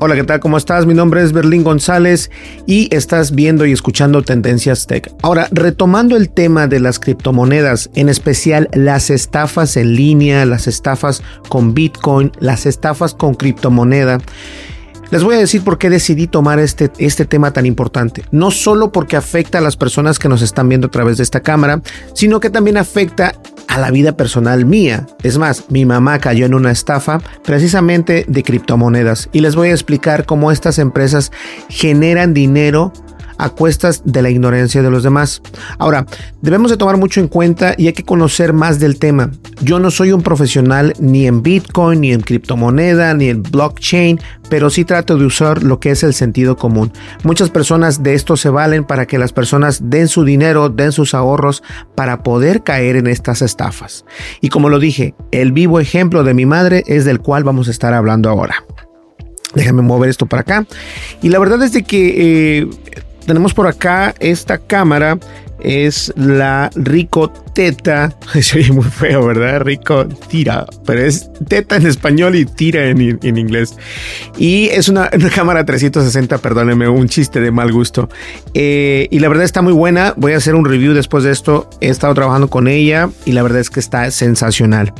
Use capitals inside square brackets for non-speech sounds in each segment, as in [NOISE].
Hola, ¿qué tal? ¿Cómo estás? Mi nombre es Berlín González y estás viendo y escuchando Tendencias Tech. Ahora, retomando el tema de las criptomonedas, en especial las estafas en línea, las estafas con Bitcoin, las estafas con criptomoneda. Les voy a decir por qué decidí tomar este, este tema tan importante. No solo porque afecta a las personas que nos están viendo a través de esta cámara, sino que también afecta a la vida personal mía. Es más, mi mamá cayó en una estafa precisamente de criptomonedas y les voy a explicar cómo estas empresas generan dinero a cuestas de la ignorancia de los demás. Ahora, debemos de tomar mucho en cuenta y hay que conocer más del tema. Yo no soy un profesional ni en Bitcoin, ni en criptomoneda, ni en blockchain, pero sí trato de usar lo que es el sentido común. Muchas personas de esto se valen para que las personas den su dinero, den sus ahorros para poder caer en estas estafas. Y como lo dije, el vivo ejemplo de mi madre es del cual vamos a estar hablando ahora. Déjame mover esto para acá. Y la verdad es de que eh, tenemos por acá esta cámara. Es la Rico Teta. [LAUGHS] Se oye muy feo, ¿verdad? Rico Tira. Pero es Teta en español y Tira en, inglés. Y es una, [LAUGHS] cámara 360, perdónenme, un chiste de mal gusto. Eh, y la verdad está muy buena. Voy a hacer un review después de esto. He estado trabajando con ella y la verdad es que está sensacional.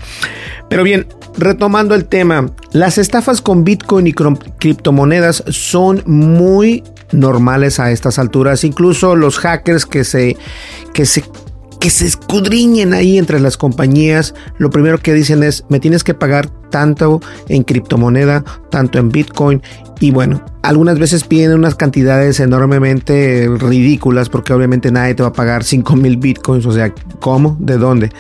Pero bien, retomando el tema, las estafas con Bitcoin y criptomonedas son muy normales a estas alturas. Incluso los hackers que se, que se que se escudriñen ahí entre las compañías, lo primero que dicen es, me tienes que pagar tanto en criptomoneda, tanto en Bitcoin. Y bueno, algunas veces piden unas cantidades enormemente ridículas porque obviamente nadie te va a pagar 5 mil Bitcoins. O sea, ¿cómo? ¿De dónde?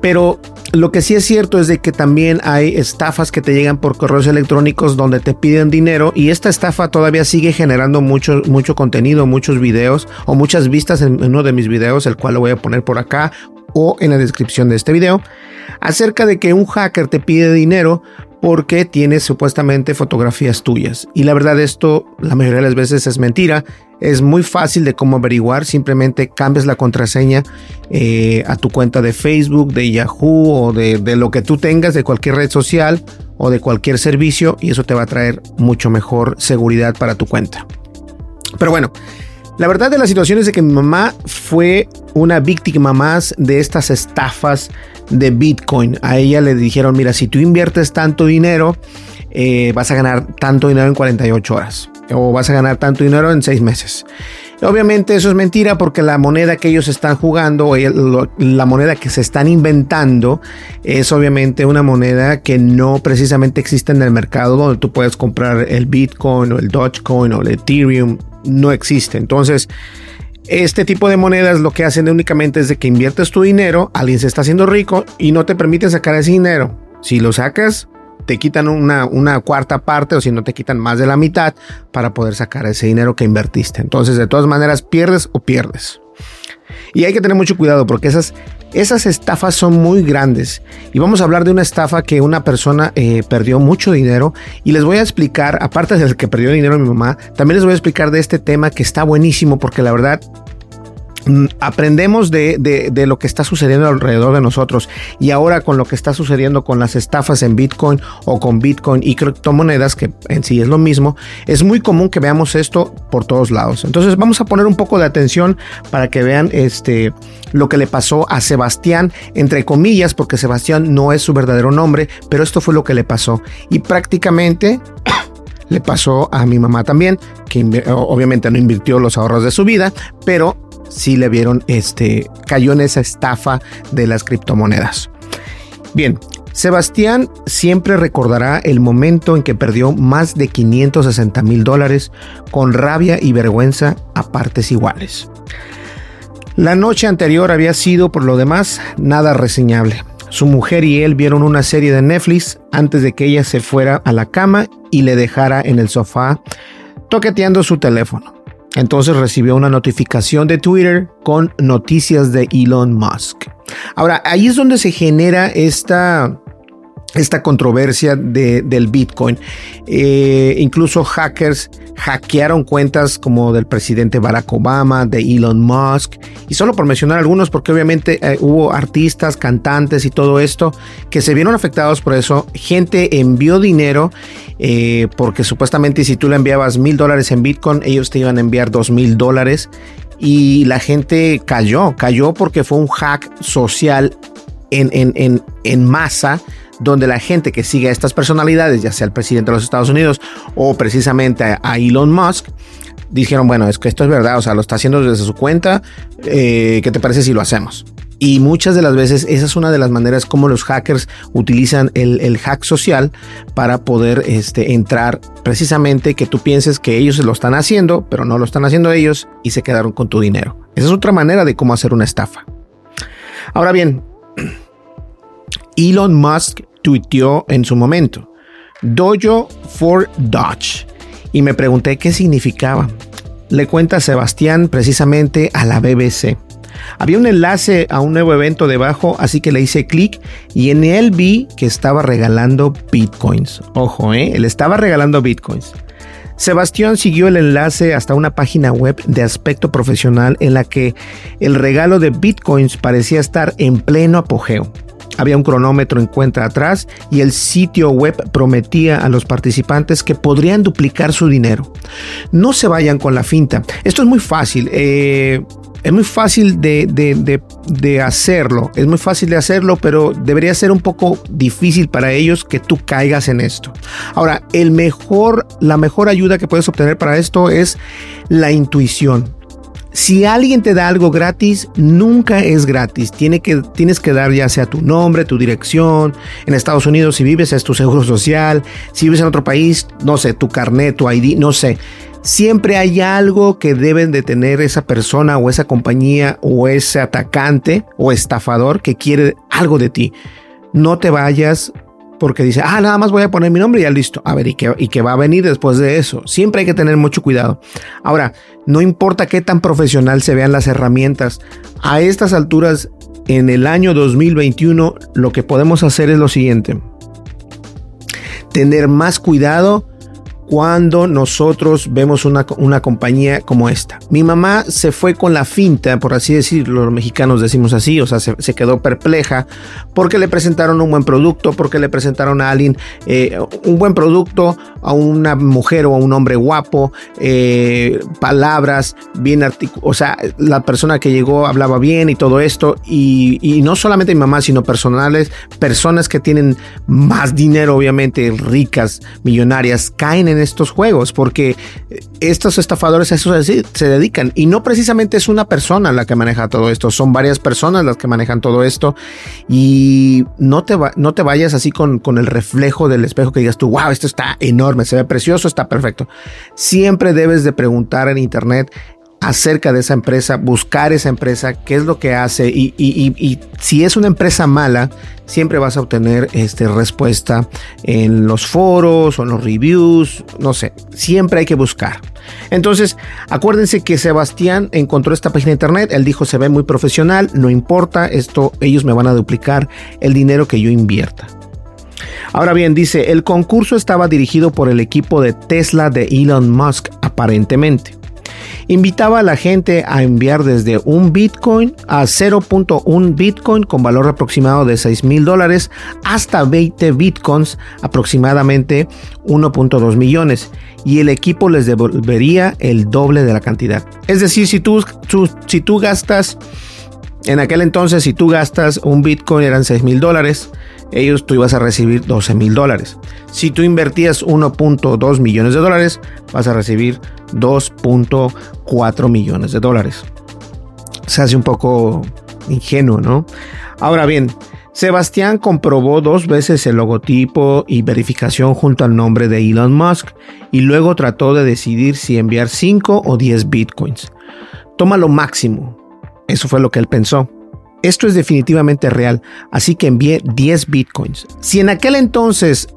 Pero lo que sí es cierto es de que también hay estafas que te llegan por correos electrónicos donde te piden dinero y esta estafa todavía sigue generando mucho, mucho contenido, muchos videos o muchas vistas en uno de mis videos, el cual lo voy a poner por acá o en la descripción de este video, acerca de que un hacker te pide dinero porque tiene supuestamente fotografías tuyas. Y la verdad esto la mayoría de las veces es mentira. Es muy fácil de cómo averiguar. Simplemente cambias la contraseña eh, a tu cuenta de Facebook, de Yahoo o de, de lo que tú tengas, de cualquier red social o de cualquier servicio y eso te va a traer mucho mejor seguridad para tu cuenta. Pero bueno, la verdad de la situación es de que mi mamá fue una víctima más de estas estafas de Bitcoin. A ella le dijeron, mira, si tú inviertes tanto dinero, eh, vas a ganar tanto dinero en 48 horas o vas a ganar tanto dinero en 6 meses. Obviamente eso es mentira porque la moneda que ellos están jugando, o la moneda que se están inventando, es obviamente una moneda que no precisamente existe en el mercado donde tú puedes comprar el Bitcoin o el Dogecoin o el Ethereum no existe. Entonces, este tipo de monedas lo que hacen únicamente es de que inviertes tu dinero, alguien se está haciendo rico y no te permite sacar ese dinero. Si lo sacas, te quitan una, una, cuarta parte o si no te quitan más de la mitad para poder sacar ese dinero que invertiste. Entonces, de todas maneras, pierdes o pierdes. Y hay que tener mucho cuidado porque esas, esas estafas son muy grandes. Y vamos a hablar de una estafa que una persona eh, perdió mucho dinero. Y les voy a explicar, aparte del que perdió dinero mi mamá, también les voy a explicar de este tema que está buenísimo porque la verdad aprendemos de, de, lo que está sucediendo alrededor de nosotros y ahora con lo que está sucediendo con las estafas en Bitcoin o con Bitcoin y criptomonedas, que en sí es lo mismo, es muy común que veamos esto por todos lados. Entonces vamos a poner un poco de atención para que vean este, lo que le pasó a Sebastián, entre comillas, porque Sebastián no es su verdadero nombre, pero esto fue lo que le pasó. Y prácticamente [COUGHS] le pasó a mi mamá también, que obviamente no invirtió los ahorros de su vida, pero sí le vieron, este, cayó en esa estafa de las criptomonedas. Bien, Sebastián siempre recordará el momento en que perdió más de 560 mil dólares con rabia y vergüenza a partes iguales. La noche anterior había sido, por lo demás, nada reseñable. Su mujer y él vieron una serie de Netflix antes de que ella se fuera a la cama y le dejara en el sofá toqueteando su teléfono. Entonces recibió una notificación de Twitter con noticias de Elon Musk. Ahora, ahí es donde se genera esta esta controversia de, del Bitcoin. Eh, incluso hackers hackearon cuentas como del presidente Barack Obama, de Elon Musk, y solo por mencionar algunos, porque obviamente eh, hubo artistas, cantantes y todo esto que se vieron afectados por eso. Gente envió dinero eh, porque supuestamente si tú le enviabas mil dólares en Bitcoin, ellos te iban a enviar dos mil dólares. Y la gente cayó, cayó porque fue un hack social en, en, en, en masa donde la gente que sigue a estas personalidades, ya sea el presidente de los Estados Unidos o precisamente a Elon Musk, dijeron, bueno, es que esto es verdad, o sea, lo está haciendo desde su cuenta, eh, ¿qué te parece si lo hacemos? Y muchas de las veces esa es una de las maneras como los hackers utilizan el, hack social para poder este, entrar precisamente que tú pienses que ellos lo están haciendo, pero no lo están haciendo ellos y se quedaron con tu dinero. Esa es otra manera de cómo hacer una estafa. Ahora bien, [CLEARS THROAT] Elon Musk tuiteó en su momento, Dojo for Dodge, y me pregunté qué significaba. Le cuenta Sebastián precisamente a la BBC. Había un enlace a un nuevo evento debajo, así que le hice clic y en él vi que estaba regalando bitcoins. Ojo, ¿eh? Él estaba regalando bitcoins. Sebastián siguió el enlace hasta una página web de aspecto profesional en la que el regalo de bitcoins parecía estar en pleno apogeo. Había un cronómetro en cuenta atrás y el sitio web prometía a los participantes que podrían duplicar su dinero. No se vayan con la finta. Esto es muy fácil. Eh, es muy fácil de, hacerlo, es muy fácil de hacerlo, pero debería ser un poco difícil para ellos que tú caigas en esto. Ahora, el mejor, la mejor ayuda que puedes obtener para esto es la intuición. Si alguien te da algo gratis, nunca es gratis. Tienes que dar ya sea tu nombre, tu dirección. En Estados Unidos, si vives, es tu seguro social. Si vives en otro país, no sé, tu carnet, tu ID, no sé. Siempre hay algo que deben de tener esa persona o esa compañía o ese atacante o estafador que quiere algo de ti. No te vayas porque dice, ah, nada más voy a poner mi nombre y ya listo. A ver, ¿y qué, ¿y qué va a venir después de eso? Siempre hay que tener mucho cuidado. Ahora, no importa qué tan profesional se vean las herramientas, a estas alturas, en el año 2021, lo que podemos hacer es lo siguiente. Tener más cuidado cuando nosotros vemos una, una, compañía como esta. Mi mamá se fue con la finta, por así decirlo, los mexicanos decimos así, o sea, se, quedó perpleja porque le presentaron un buen producto, porque le presentaron a alguien eh, un buen producto, a una mujer o a un hombre guapo, eh, palabras bien articuladas, o sea, la persona que llegó hablaba bien y todo esto, y, y no solamente mi mamá, sino personales, personas que tienen más dinero, obviamente, ricas, millonarias, caen en estos juegos, porque estos estafadores a eso se, dedican. Y no precisamente es una persona la que maneja todo esto, son varias personas las que manejan todo esto. Y no te, no te vayas así con, con el reflejo del espejo que digas tú, wow, esto está enorme, se ve precioso, está perfecto. Siempre debes de preguntar en internet acerca de esa empresa, buscar esa empresa, qué es lo que hace y, si es una empresa mala, siempre vas a obtener este, respuesta en los foros o en los reviews, no sé, siempre hay que buscar. Entonces, acuérdense que Sebastián encontró esta página de internet, él dijo se ve muy profesional, no importa, esto ellos me van a duplicar el dinero que yo invierta. Ahora bien, dice, el concurso estaba dirigido por el equipo de Tesla de Elon Musk, aparentemente Invitaba a la gente a enviar desde un Bitcoin a 0.1 Bitcoin con valor aproximado de 6 mil dólares hasta 20 Bitcoins aproximadamente 1.2 millones y el equipo les devolvería el doble de la cantidad. Es decir, si tú, si tú gastas, en aquel entonces, si tú gastas un Bitcoin eran 6 mil dólares, ellos tú ibas a recibir 12 mil dólares. Si tú invertías 1.2 millones de dólares, vas a recibir 2.4 millones de dólares. Se hace un poco ingenuo, ¿no? Ahora bien, Sebastián comprobó dos veces el logotipo y verificación junto al nombre de Elon Musk y luego trató de decidir si enviar 5 o 10 bitcoins. Toma lo máximo. Eso fue lo que él pensó. Esto es definitivamente real, así que envié 10 bitcoins. Si en aquel entonces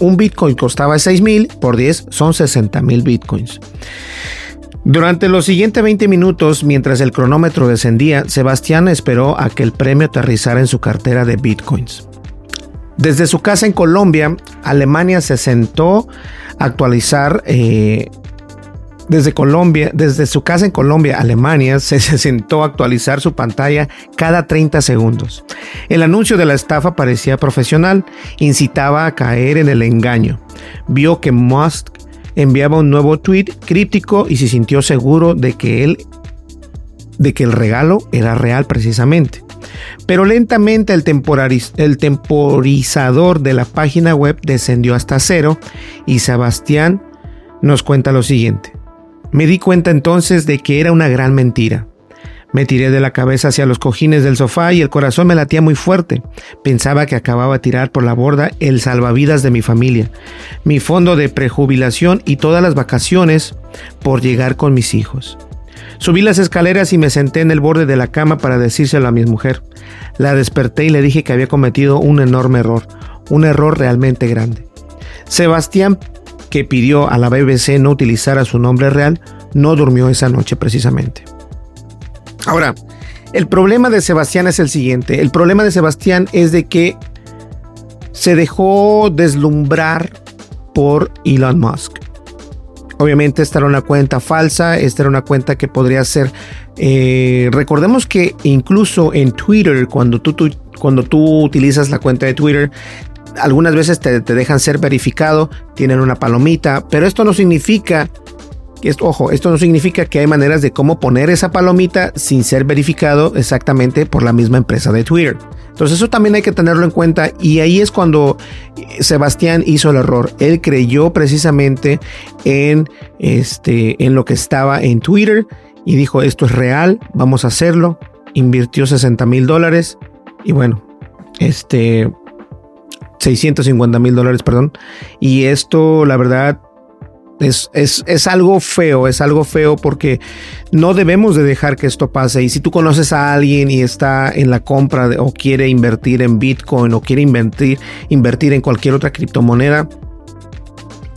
un bitcoin costaba 6 mil, por 10 son 60 mil bitcoins. Durante los siguientes 20 minutos, mientras el cronómetro descendía, Sebastián esperó a que el premio aterrizara en su cartera de bitcoins. Desde su casa en Colombia, Alemania se sentó a actualizar eh, desde Colombia, desde su casa en Colombia, Alemania, se, [LAUGHS] sentó a actualizar su pantalla cada 30 segundos. El anuncio de la estafa parecía profesional, incitaba a caer en el engaño. Vio que Musk enviaba un nuevo tweet crítico y se sintió seguro de que él de que el regalo era real precisamente. Pero lentamente el, el, temporizador de la página web descendió hasta cero y Sebastián nos cuenta lo siguiente. Me di cuenta entonces de que era una gran mentira. Me tiré de la cabeza hacia los cojines del sofá y el corazón me latía muy fuerte. Pensaba que acababa de tirar por la borda el salvavidas de mi familia, mi fondo de prejubilación y todas las vacaciones por llegar con mis hijos. Subí las escaleras y me senté en el borde de la cama para decírselo a mi mujer. La desperté y le dije que había cometido un enorme error, un error realmente grande. Sebastián que pidió a la BBC no utilizar su nombre real, no durmió esa noche precisamente. Ahora, el problema de Sebastián es el siguiente. El problema de Sebastián es de que se dejó deslumbrar por Elon Musk. Obviamente esta era una cuenta falsa, esta era una cuenta que podría ser... Eh, recordemos que incluso en Twitter, cuando tú, cuando tú utilizas la cuenta de Twitter, algunas veces te, dejan ser verificado, tienen una palomita, pero esto no significa esto, ojo, esto no significa que hay maneras de cómo poner esa palomita sin ser verificado exactamente por la misma empresa de Twitter. Entonces eso también hay que tenerlo en cuenta y ahí es cuando eh, Sebastián hizo el error. Él creyó precisamente en, este, en lo que estaba en Twitter y dijo esto es real, vamos a hacerlo. Invirtió 60 mil dólares y bueno, este 650 mil dólares, perdón. Y esto, la verdad, es, es, es, algo feo, es algo feo porque no debemos de dejar que esto pase. Y si tú conoces a alguien y está en la compra o quiere invertir en Bitcoin o quiere invertir, invertir en cualquier otra criptomoneda,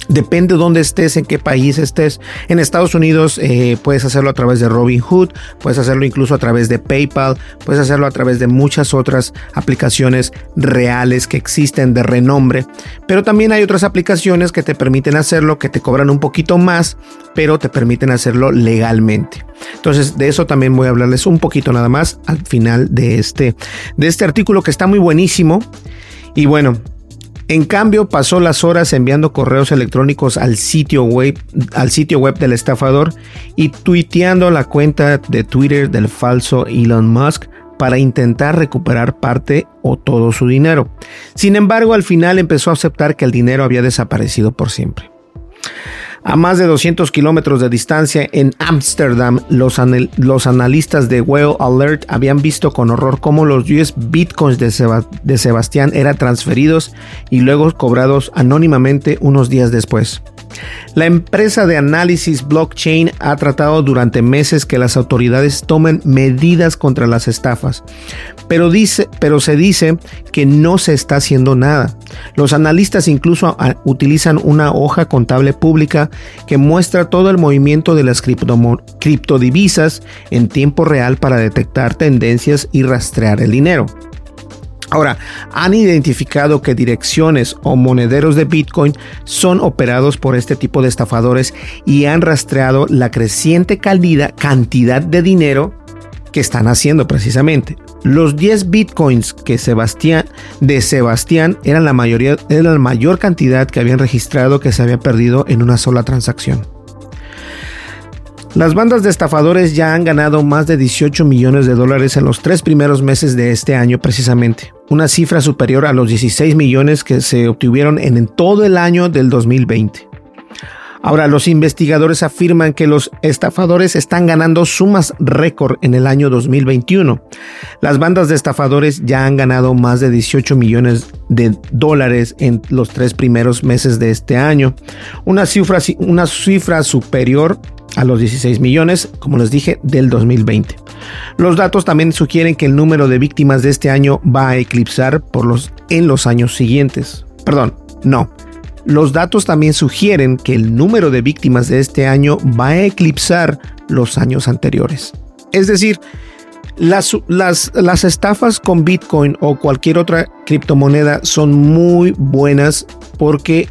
Depende de dónde estés, en qué país estés. En Estados Unidos eh, puedes hacerlo a través de Robinhood, puedes hacerlo incluso a través de PayPal, puedes hacerlo a través de muchas otras aplicaciones reales que existen de renombre. Pero también hay otras aplicaciones que te permiten hacerlo, que te cobran un poquito más, pero te permiten hacerlo legalmente. Entonces de eso también voy a hablarles un poquito nada más al final de este, de este artículo que está muy buenísimo. Y bueno, en cambio, pasó las horas enviando correos electrónicos al sitio web, al sitio web del estafador y tuiteando la cuenta de Twitter del falso Elon Musk para intentar recuperar parte o todo su dinero. Sin embargo, al final empezó a aceptar que el dinero había desaparecido por siempre. A más de 200 kilómetros de distancia en Ámsterdam, los, los, analistas de Whale Alert habían visto con horror cómo los 10 bitcoins de, Sebastián eran transferidos y luego cobrados anónimamente unos días después. La empresa de análisis blockchain ha tratado durante meses que las autoridades tomen medidas contra las estafas, pero, dice, pero se dice que no se está haciendo nada. Los analistas incluso ah, utilizan una hoja contable pública que muestra todo el movimiento de las criptodivisas en tiempo real para detectar tendencias y rastrear el dinero. Ahora, han identificado que direcciones o monederos de Bitcoin son operados por este tipo de estafadores y han rastreado la creciente cantidad de dinero que están haciendo precisamente. Los 10 bitcoins que Sebastián, de Sebastián eran la, mayoría, era la mayor cantidad que habían registrado que se había perdido en una sola transacción. Las bandas de estafadores ya han ganado más de 18 millones de dólares en los tres primeros meses de este año precisamente, una cifra superior a los 16 millones que se obtuvieron en todo el año del 2020. Ahora, los investigadores afirman que los estafadores están ganando sumas récord en el año 2021. Las bandas de estafadores ya han ganado más de 18 millones de dólares en los tres primeros meses de este año, una cifra, una cifra superior a los 16 millones, como les dije, del 2020. Los datos también sugieren que el número de víctimas de este año va a eclipsar por los, en los años siguientes. Perdón, no, los datos también sugieren que el número de víctimas de este año va a eclipsar los años anteriores. Es decir, las, las, estafas con Bitcoin o cualquier otra criptomoneda son muy buenas porque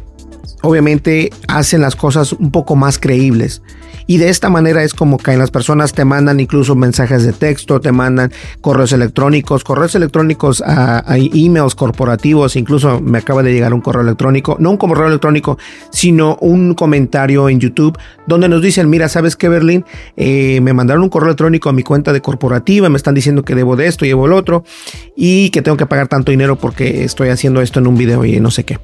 obviamente hacen las cosas un poco más creíbles. Y de esta manera es como caen las personas, te mandan incluso mensajes de texto, te mandan correos electrónicos, correos electrónicos a, emails corporativos, incluso me acaba de llegar un correo electrónico, no un correo electrónico, sino un comentario en YouTube donde nos dicen, mira, ¿sabes qué, Berlín? Eh, me mandaron un correo electrónico a mi cuenta de corporativa, me están diciendo que debo de esto, llevo el otro, y que tengo que pagar tanto dinero porque estoy haciendo esto en un video y no sé qué.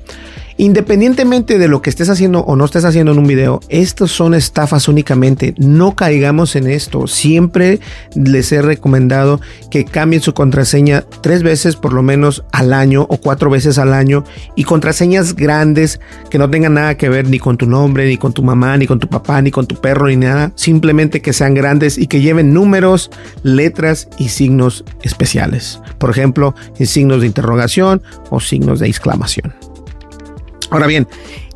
Independientemente de lo que estés haciendo o no estés haciendo en un video, estos son estafas únicamente. No caigamos en esto. Siempre les he recomendado que cambien su contraseña tres veces por lo menos al año o cuatro veces al año y contraseñas grandes que no tengan nada que ver ni con tu nombre, ni con tu mamá, ni con tu papá, ni con tu perro, ni nada. Simplemente que sean grandes y que lleven números, letras y signos especiales. Por ejemplo, signos de interrogación o signos de exclamación. Ahora bien,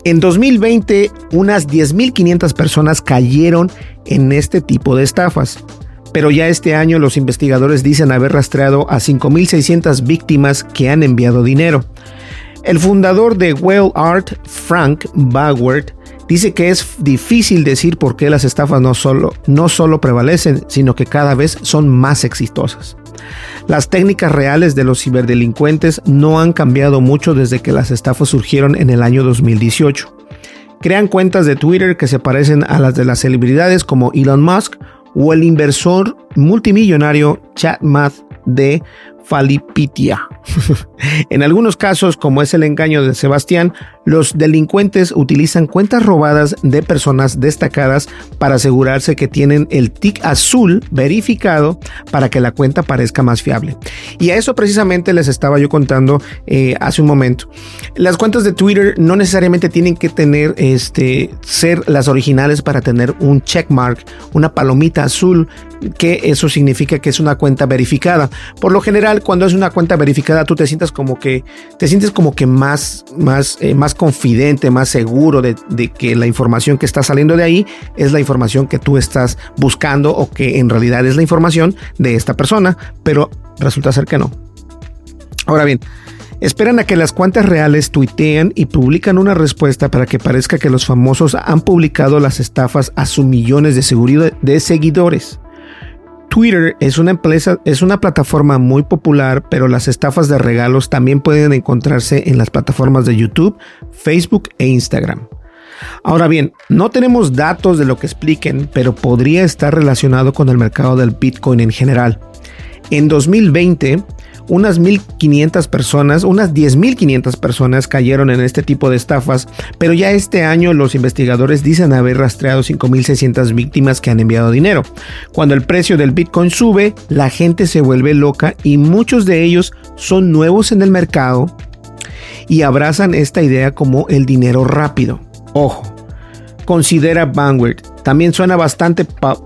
en 2020 unas 10.500 personas cayeron en este tipo de estafas. Pero ya este año los investigadores dicen haber rastreado a 5.600 víctimas que han enviado dinero. El fundador de Well Art, Frank Bauer, dice que es difícil decir por qué las estafas no solo, no solo prevalecen, sino que cada vez son más exitosas. Las técnicas reales de los ciberdelincuentes no han cambiado mucho desde que las estafas surgieron en el año 2018. Crean cuentas de Twitter que se parecen a las de las celebridades como Elon Musk o el inversor multimillonario Chad Math de Falipitia. [LAUGHS] en algunos casos, como es el engaño de Sebastián, los delincuentes utilizan cuentas robadas de personas destacadas para asegurarse que tienen el tic azul verificado para que la cuenta parezca más fiable. Y a eso precisamente les estaba yo contando eh, hace un momento. Las cuentas de Twitter no necesariamente tienen que tener este ser las originales para tener un checkmark, una palomita azul, que eso significa que es una cuenta verificada. Por lo general, cuando es una cuenta verificada, tú te sientes como que te sientes como que más, más, eh, más confidente, más seguro de, que la información que está saliendo de ahí es la información que tú estás buscando o que en realidad es la información de esta persona, pero resulta ser que no. Ahora bien, Esperan a que las cuentas reales tuitean y publican una respuesta para que parezca que los famosos han publicado las estafas a sus millones de, de seguidores. Twitter es una empresa, es una plataforma muy popular, pero las estafas de regalos también pueden encontrarse en las plataformas de YouTube, Facebook e Instagram. Ahora bien, no tenemos datos de lo que expliquen, pero podría estar relacionado con el mercado del Bitcoin en general. En 2020, unas 1.500 personas, unas 10.500 personas cayeron en este tipo de estafas, pero ya este año los investigadores dicen haber rastreado 5.600 víctimas que han enviado dinero. Cuando el precio del Bitcoin sube, la gente se vuelve loca y muchos de ellos son nuevos en el mercado y abrazan esta idea como el dinero rápido. Ojo, considera Vanguard. También suena bastante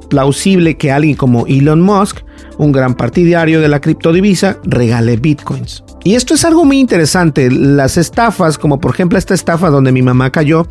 plausible que alguien como Elon Musk un gran partidario de la criptodivisa, regale bitcoins. Y esto es algo muy interesante. Las estafas, como por ejemplo esta estafa donde mi mamá cayó,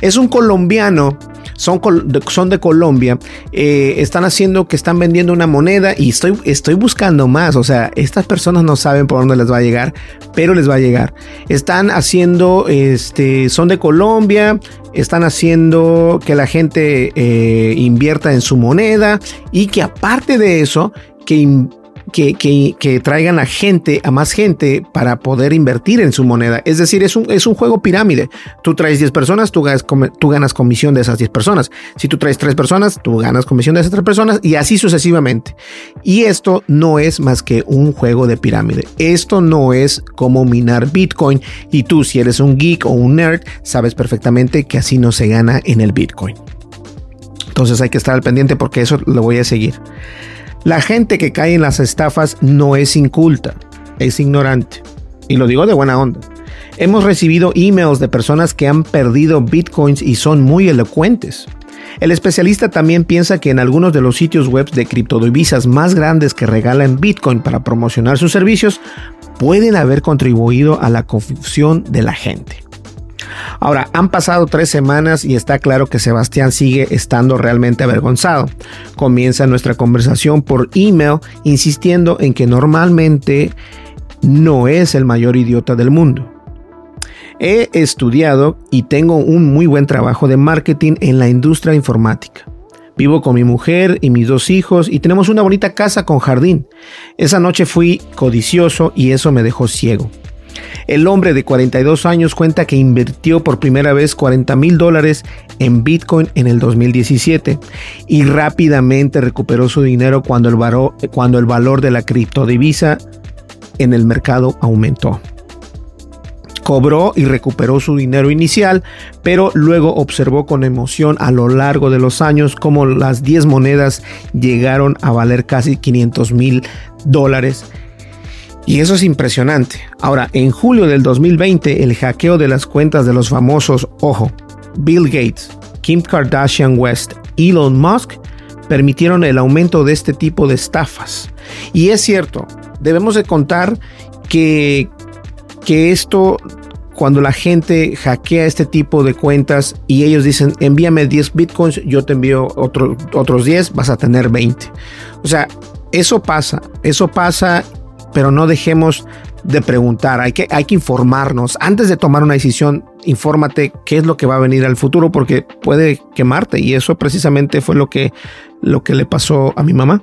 es un colombiano, son, son de Colombia, eh, están haciendo que están vendiendo una moneda y estoy, estoy buscando más. O sea, estas personas no saben por dónde les va a llegar, pero les va a llegar. Están haciendo, este, son de Colombia, están haciendo que la gente eh, invierta en su moneda y que aparte de eso, que que, traigan a gente, a más gente para poder invertir en su moneda. Es decir, es un, es un juego pirámide. Tú traes 10 personas, tú ganas, tú ganas comisión de esas 10 personas. Si tú traes 3 personas, tú ganas comisión de esas 3 personas y así sucesivamente. Y esto no es más que un juego de pirámide. Esto no es como minar Bitcoin y tú si eres un geek o un nerd, sabes perfectamente que así no se gana en el Bitcoin. Entonces hay que estar al pendiente porque eso lo voy a seguir. La gente que cae en las estafas no es inculta, es ignorante. Y lo digo de buena onda. Hemos recibido emails de personas que han perdido bitcoins y son muy elocuentes. El especialista también piensa que en algunos de los sitios web de criptodivisas más grandes que regalan Bitcoin para promocionar sus servicios pueden haber contribuido a la confusión de la gente. Ahora, han pasado tres semanas y está claro que Sebastián sigue estando realmente avergonzado. Comienza nuestra conversación por email insistiendo en que normalmente no es el mayor idiota del mundo. He estudiado y tengo un muy buen trabajo de marketing en la industria informática. Vivo con mi mujer y mis dos hijos y tenemos una bonita casa con jardín. Esa noche fui codicioso y eso me dejó ciego. El hombre de 42 años cuenta que invirtió por primera vez 40 mil dólares en Bitcoin en el 2017 y rápidamente recuperó su dinero cuando el, valor, de la criptodivisa en el mercado aumentó. Cobró y recuperó su dinero inicial, pero luego observó con emoción a lo largo de los años cómo las 10 monedas llegaron a valer casi 500 mil dólares y eso es impresionante. Ahora, en julio del 2020, el hackeo de las cuentas de los famosos, ojo, Bill Gates, Kim Kardashian West, Elon Musk, permitieron el aumento de este tipo de estafas. Y es cierto, debemos de contar que, que esto, cuando la gente hackea este tipo de cuentas y ellos dicen, envíame 10 bitcoins, yo te envío otros 10, vas a tener 20. O sea, eso pasa, eso pasa pero no dejemos de preguntar, hay que, hay que informarnos. Antes de tomar una decisión, infórmate qué es lo que va a venir al futuro porque puede quemarte y eso precisamente fue lo que, lo que le pasó a mi mamá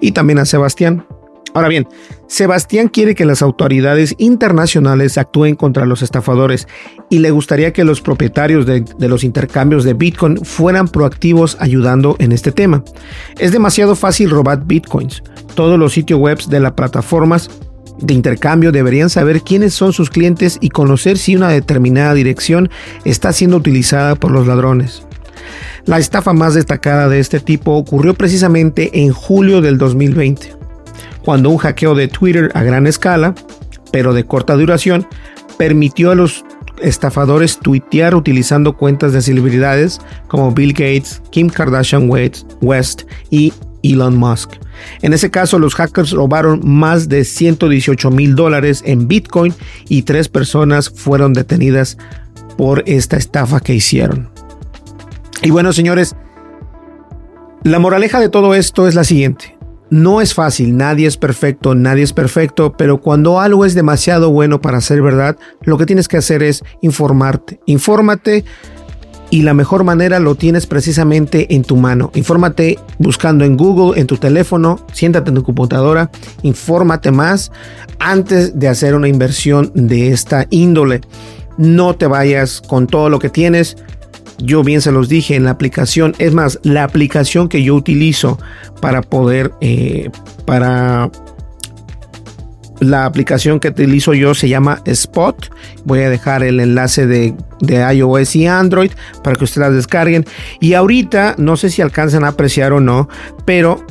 y también a Sebastián. Ahora bien, Sebastián quiere que las autoridades internacionales actúen contra los estafadores y le gustaría que los propietarios de, los intercambios de Bitcoin fueran proactivos ayudando en este tema. Es demasiado fácil robar Bitcoins. Todos los sitios web de las plataformas de intercambio deberían saber quiénes son sus clientes y conocer si una determinada dirección está siendo utilizada por los ladrones. La estafa más destacada de este tipo ocurrió precisamente en julio del 2020 cuando un hackeo de Twitter a gran escala, pero de corta duración, permitió a los estafadores tuitear utilizando cuentas de celebridades como Bill Gates, Kim Kardashian West y Elon Musk. En ese caso, los hackers robaron más de 118 mil dólares en Bitcoin y tres personas fueron detenidas por esta estafa que hicieron. Y bueno, señores, la moraleja de todo esto es la siguiente. No es fácil, nadie es perfecto, nadie es perfecto, pero cuando algo es demasiado bueno para ser verdad, lo que tienes que hacer es informarte. Infórmate y la mejor manera lo tienes precisamente en tu mano. Infórmate buscando en Google, en tu teléfono, siéntate en tu computadora, infórmate más antes de hacer una inversión de esta índole. No te vayas con todo lo que tienes, yo bien se los dije en la aplicación. Es más, la aplicación que yo utilizo para poder, eh, para la aplicación que utilizo yo se llama Spot. Voy a dejar el enlace de, de, iOS y Android para que ustedes la descarguen. Y ahorita, no sé si alcanzan a apreciar o no, pero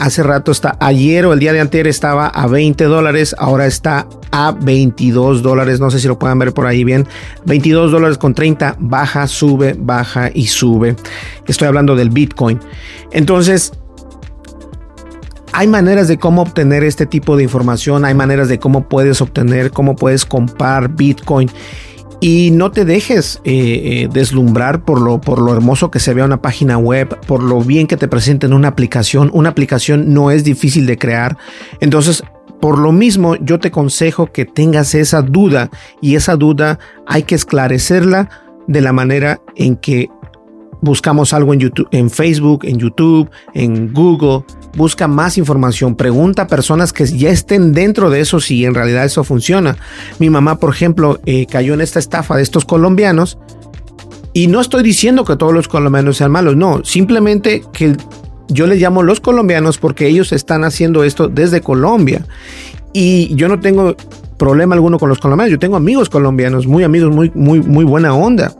hace rato está, ayer o el día de anterior estaba a 20 dólares, ahora está a 22 dólares, no sé si lo pueden ver por ahí bien, 22 dólares con 30, baja, sube, baja y sube. Estoy hablando del Bitcoin. Entonces, hay maneras de cómo obtener este tipo de información, hay maneras de cómo puedes obtener, cómo puedes comprar Bitcoin y no te dejes eh, eh, deslumbrar por lo, por lo hermoso que se vea una página web, por lo bien que te presenten una aplicación. Una aplicación no es difícil de crear. Entonces, por lo mismo, yo te aconsejo que tengas esa duda y esa duda hay que esclarecerla de la manera en que buscamos algo en YouTube, en Facebook, en YouTube, en Google, busca más información, pregunta a personas que ya estén dentro de eso si en realidad eso funciona. Mi mamá, por ejemplo, eh, cayó en esta estafa de estos colombianos y no estoy diciendo que todos los colombianos sean malos, no, simplemente que yo les llamo los colombianos porque ellos están haciendo esto desde Colombia y yo no tengo problema alguno con los colombianos, yo tengo amigos colombianos, muy amigos, muy, muy, muy buena onda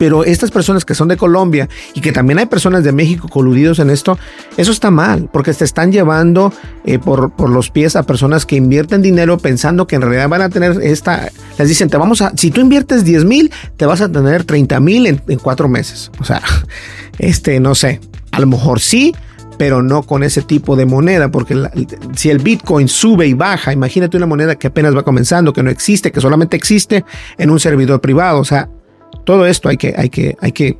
pero estas personas que son de Colombia y que también hay personas de México coludidos en esto, eso está mal, porque se están llevando eh, por, por, los pies a personas que invierten dinero pensando que en realidad van a tener esta, les dicen, te vamos a, si tú inviertes 10 mil, te vas a tener 30 mil en, cuatro meses. O sea, [LAUGHS] este, no sé, a lo mejor sí, pero no con ese tipo de moneda, porque si el Bitcoin sube y baja, imagínate una moneda que apenas va comenzando, que no existe, que solamente existe en un servidor privado, o sea, todo esto hay que, hay que, hay que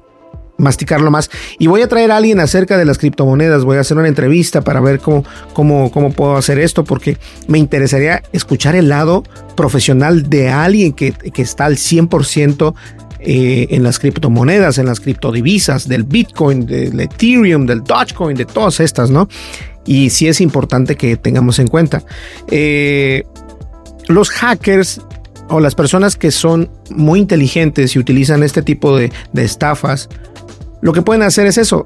masticarlo más. Y voy a traer a alguien acerca de las criptomonedas. Voy a hacer una entrevista para ver cómo, cómo, cómo puedo hacer esto, porque me interesaría escuchar el lado profesional de alguien que, que está al 100% eh, en las criptomonedas, en las criptodivisas, del Bitcoin, del Ethereum, del Dogecoin, de todas estas, ¿no? Y sí es importante que tengamos en cuenta. Eh, los hackers o las personas que son muy inteligentes y utilizan este tipo de, estafas, lo que pueden hacer es eso,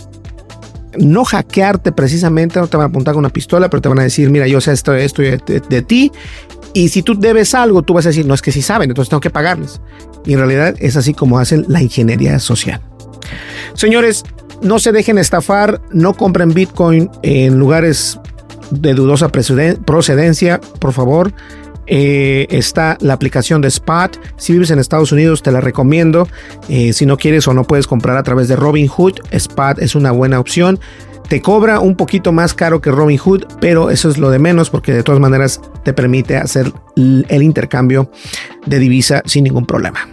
no hackearte precisamente, no te van a apuntar con una pistola, pero te van a decir, mira, yo sé esto, esto de, de, ti, y si tú debes algo, tú vas a decir, no es que sí saben, entonces tengo que pagarles. Y en realidad es así como hacen la ingeniería social. Señores, no se dejen estafar, no compren Bitcoin en lugares de dudosa procedencia, por favor. Eh, está la aplicación de Spot. Si vives en Estados Unidos, te la recomiendo. Eh, si no quieres o no puedes comprar a través de Robinhood, Spot es una buena opción. Te cobra un poquito más caro que Robinhood, pero eso es lo de menos porque de todas maneras te permite hacer el intercambio de divisa sin ningún problema.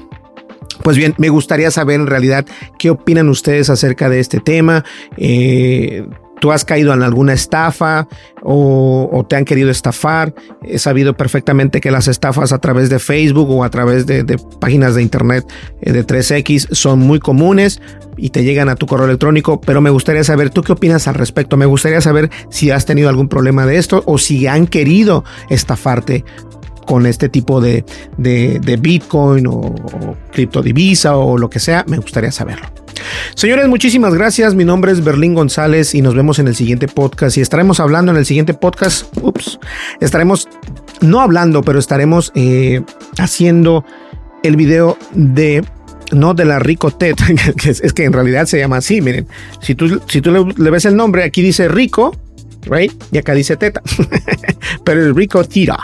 Pues bien, me gustaría saber en realidad qué opinan ustedes acerca de este tema. Eh, tú has caído en alguna estafa o, te han querido estafar. He sabido perfectamente que las estafas a través de Facebook o a través de, páginas de internet eh, de 3X son muy comunes y te llegan a tu correo electrónico, pero me gustaría saber tú qué opinas al respecto. Me gustaría saber si has tenido algún problema de esto o si han querido estafarte con este tipo de, Bitcoin o, o criptodivisa o lo que sea, me gustaría saberlo. Señores, muchísimas gracias. Mi nombre es Berlín González y nos vemos en el siguiente podcast. Y estaremos hablando en el siguiente podcast. Ups, estaremos no hablando, pero estaremos eh, haciendo el video de no de la Rico Tet, [LAUGHS] que es, que en realidad se llama así. Miren, si tú, si tú le, ves el nombre, aquí dice Rico, right? Y acá dice Teta, [LAUGHS] pero el Rico Tira.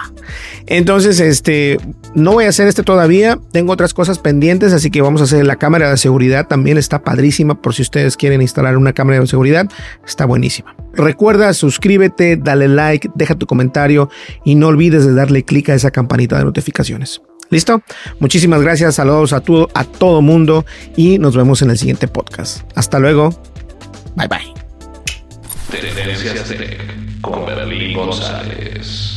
Entonces, este, no voy a hacer este todavía. Tengo otras cosas pendientes, así que vamos a hacer la cámara de seguridad. También está padrísima por si ustedes quieren instalar una cámara de seguridad. Está buenísima. Recuerda, suscríbete, dale like, deja tu comentario y no olvides de darle clic a esa campanita de notificaciones. ¿Listo? Muchísimas gracias, saludos a todo, a todo mundo y nos vemos en el siguiente podcast. Hasta luego. Bye bye. Con González.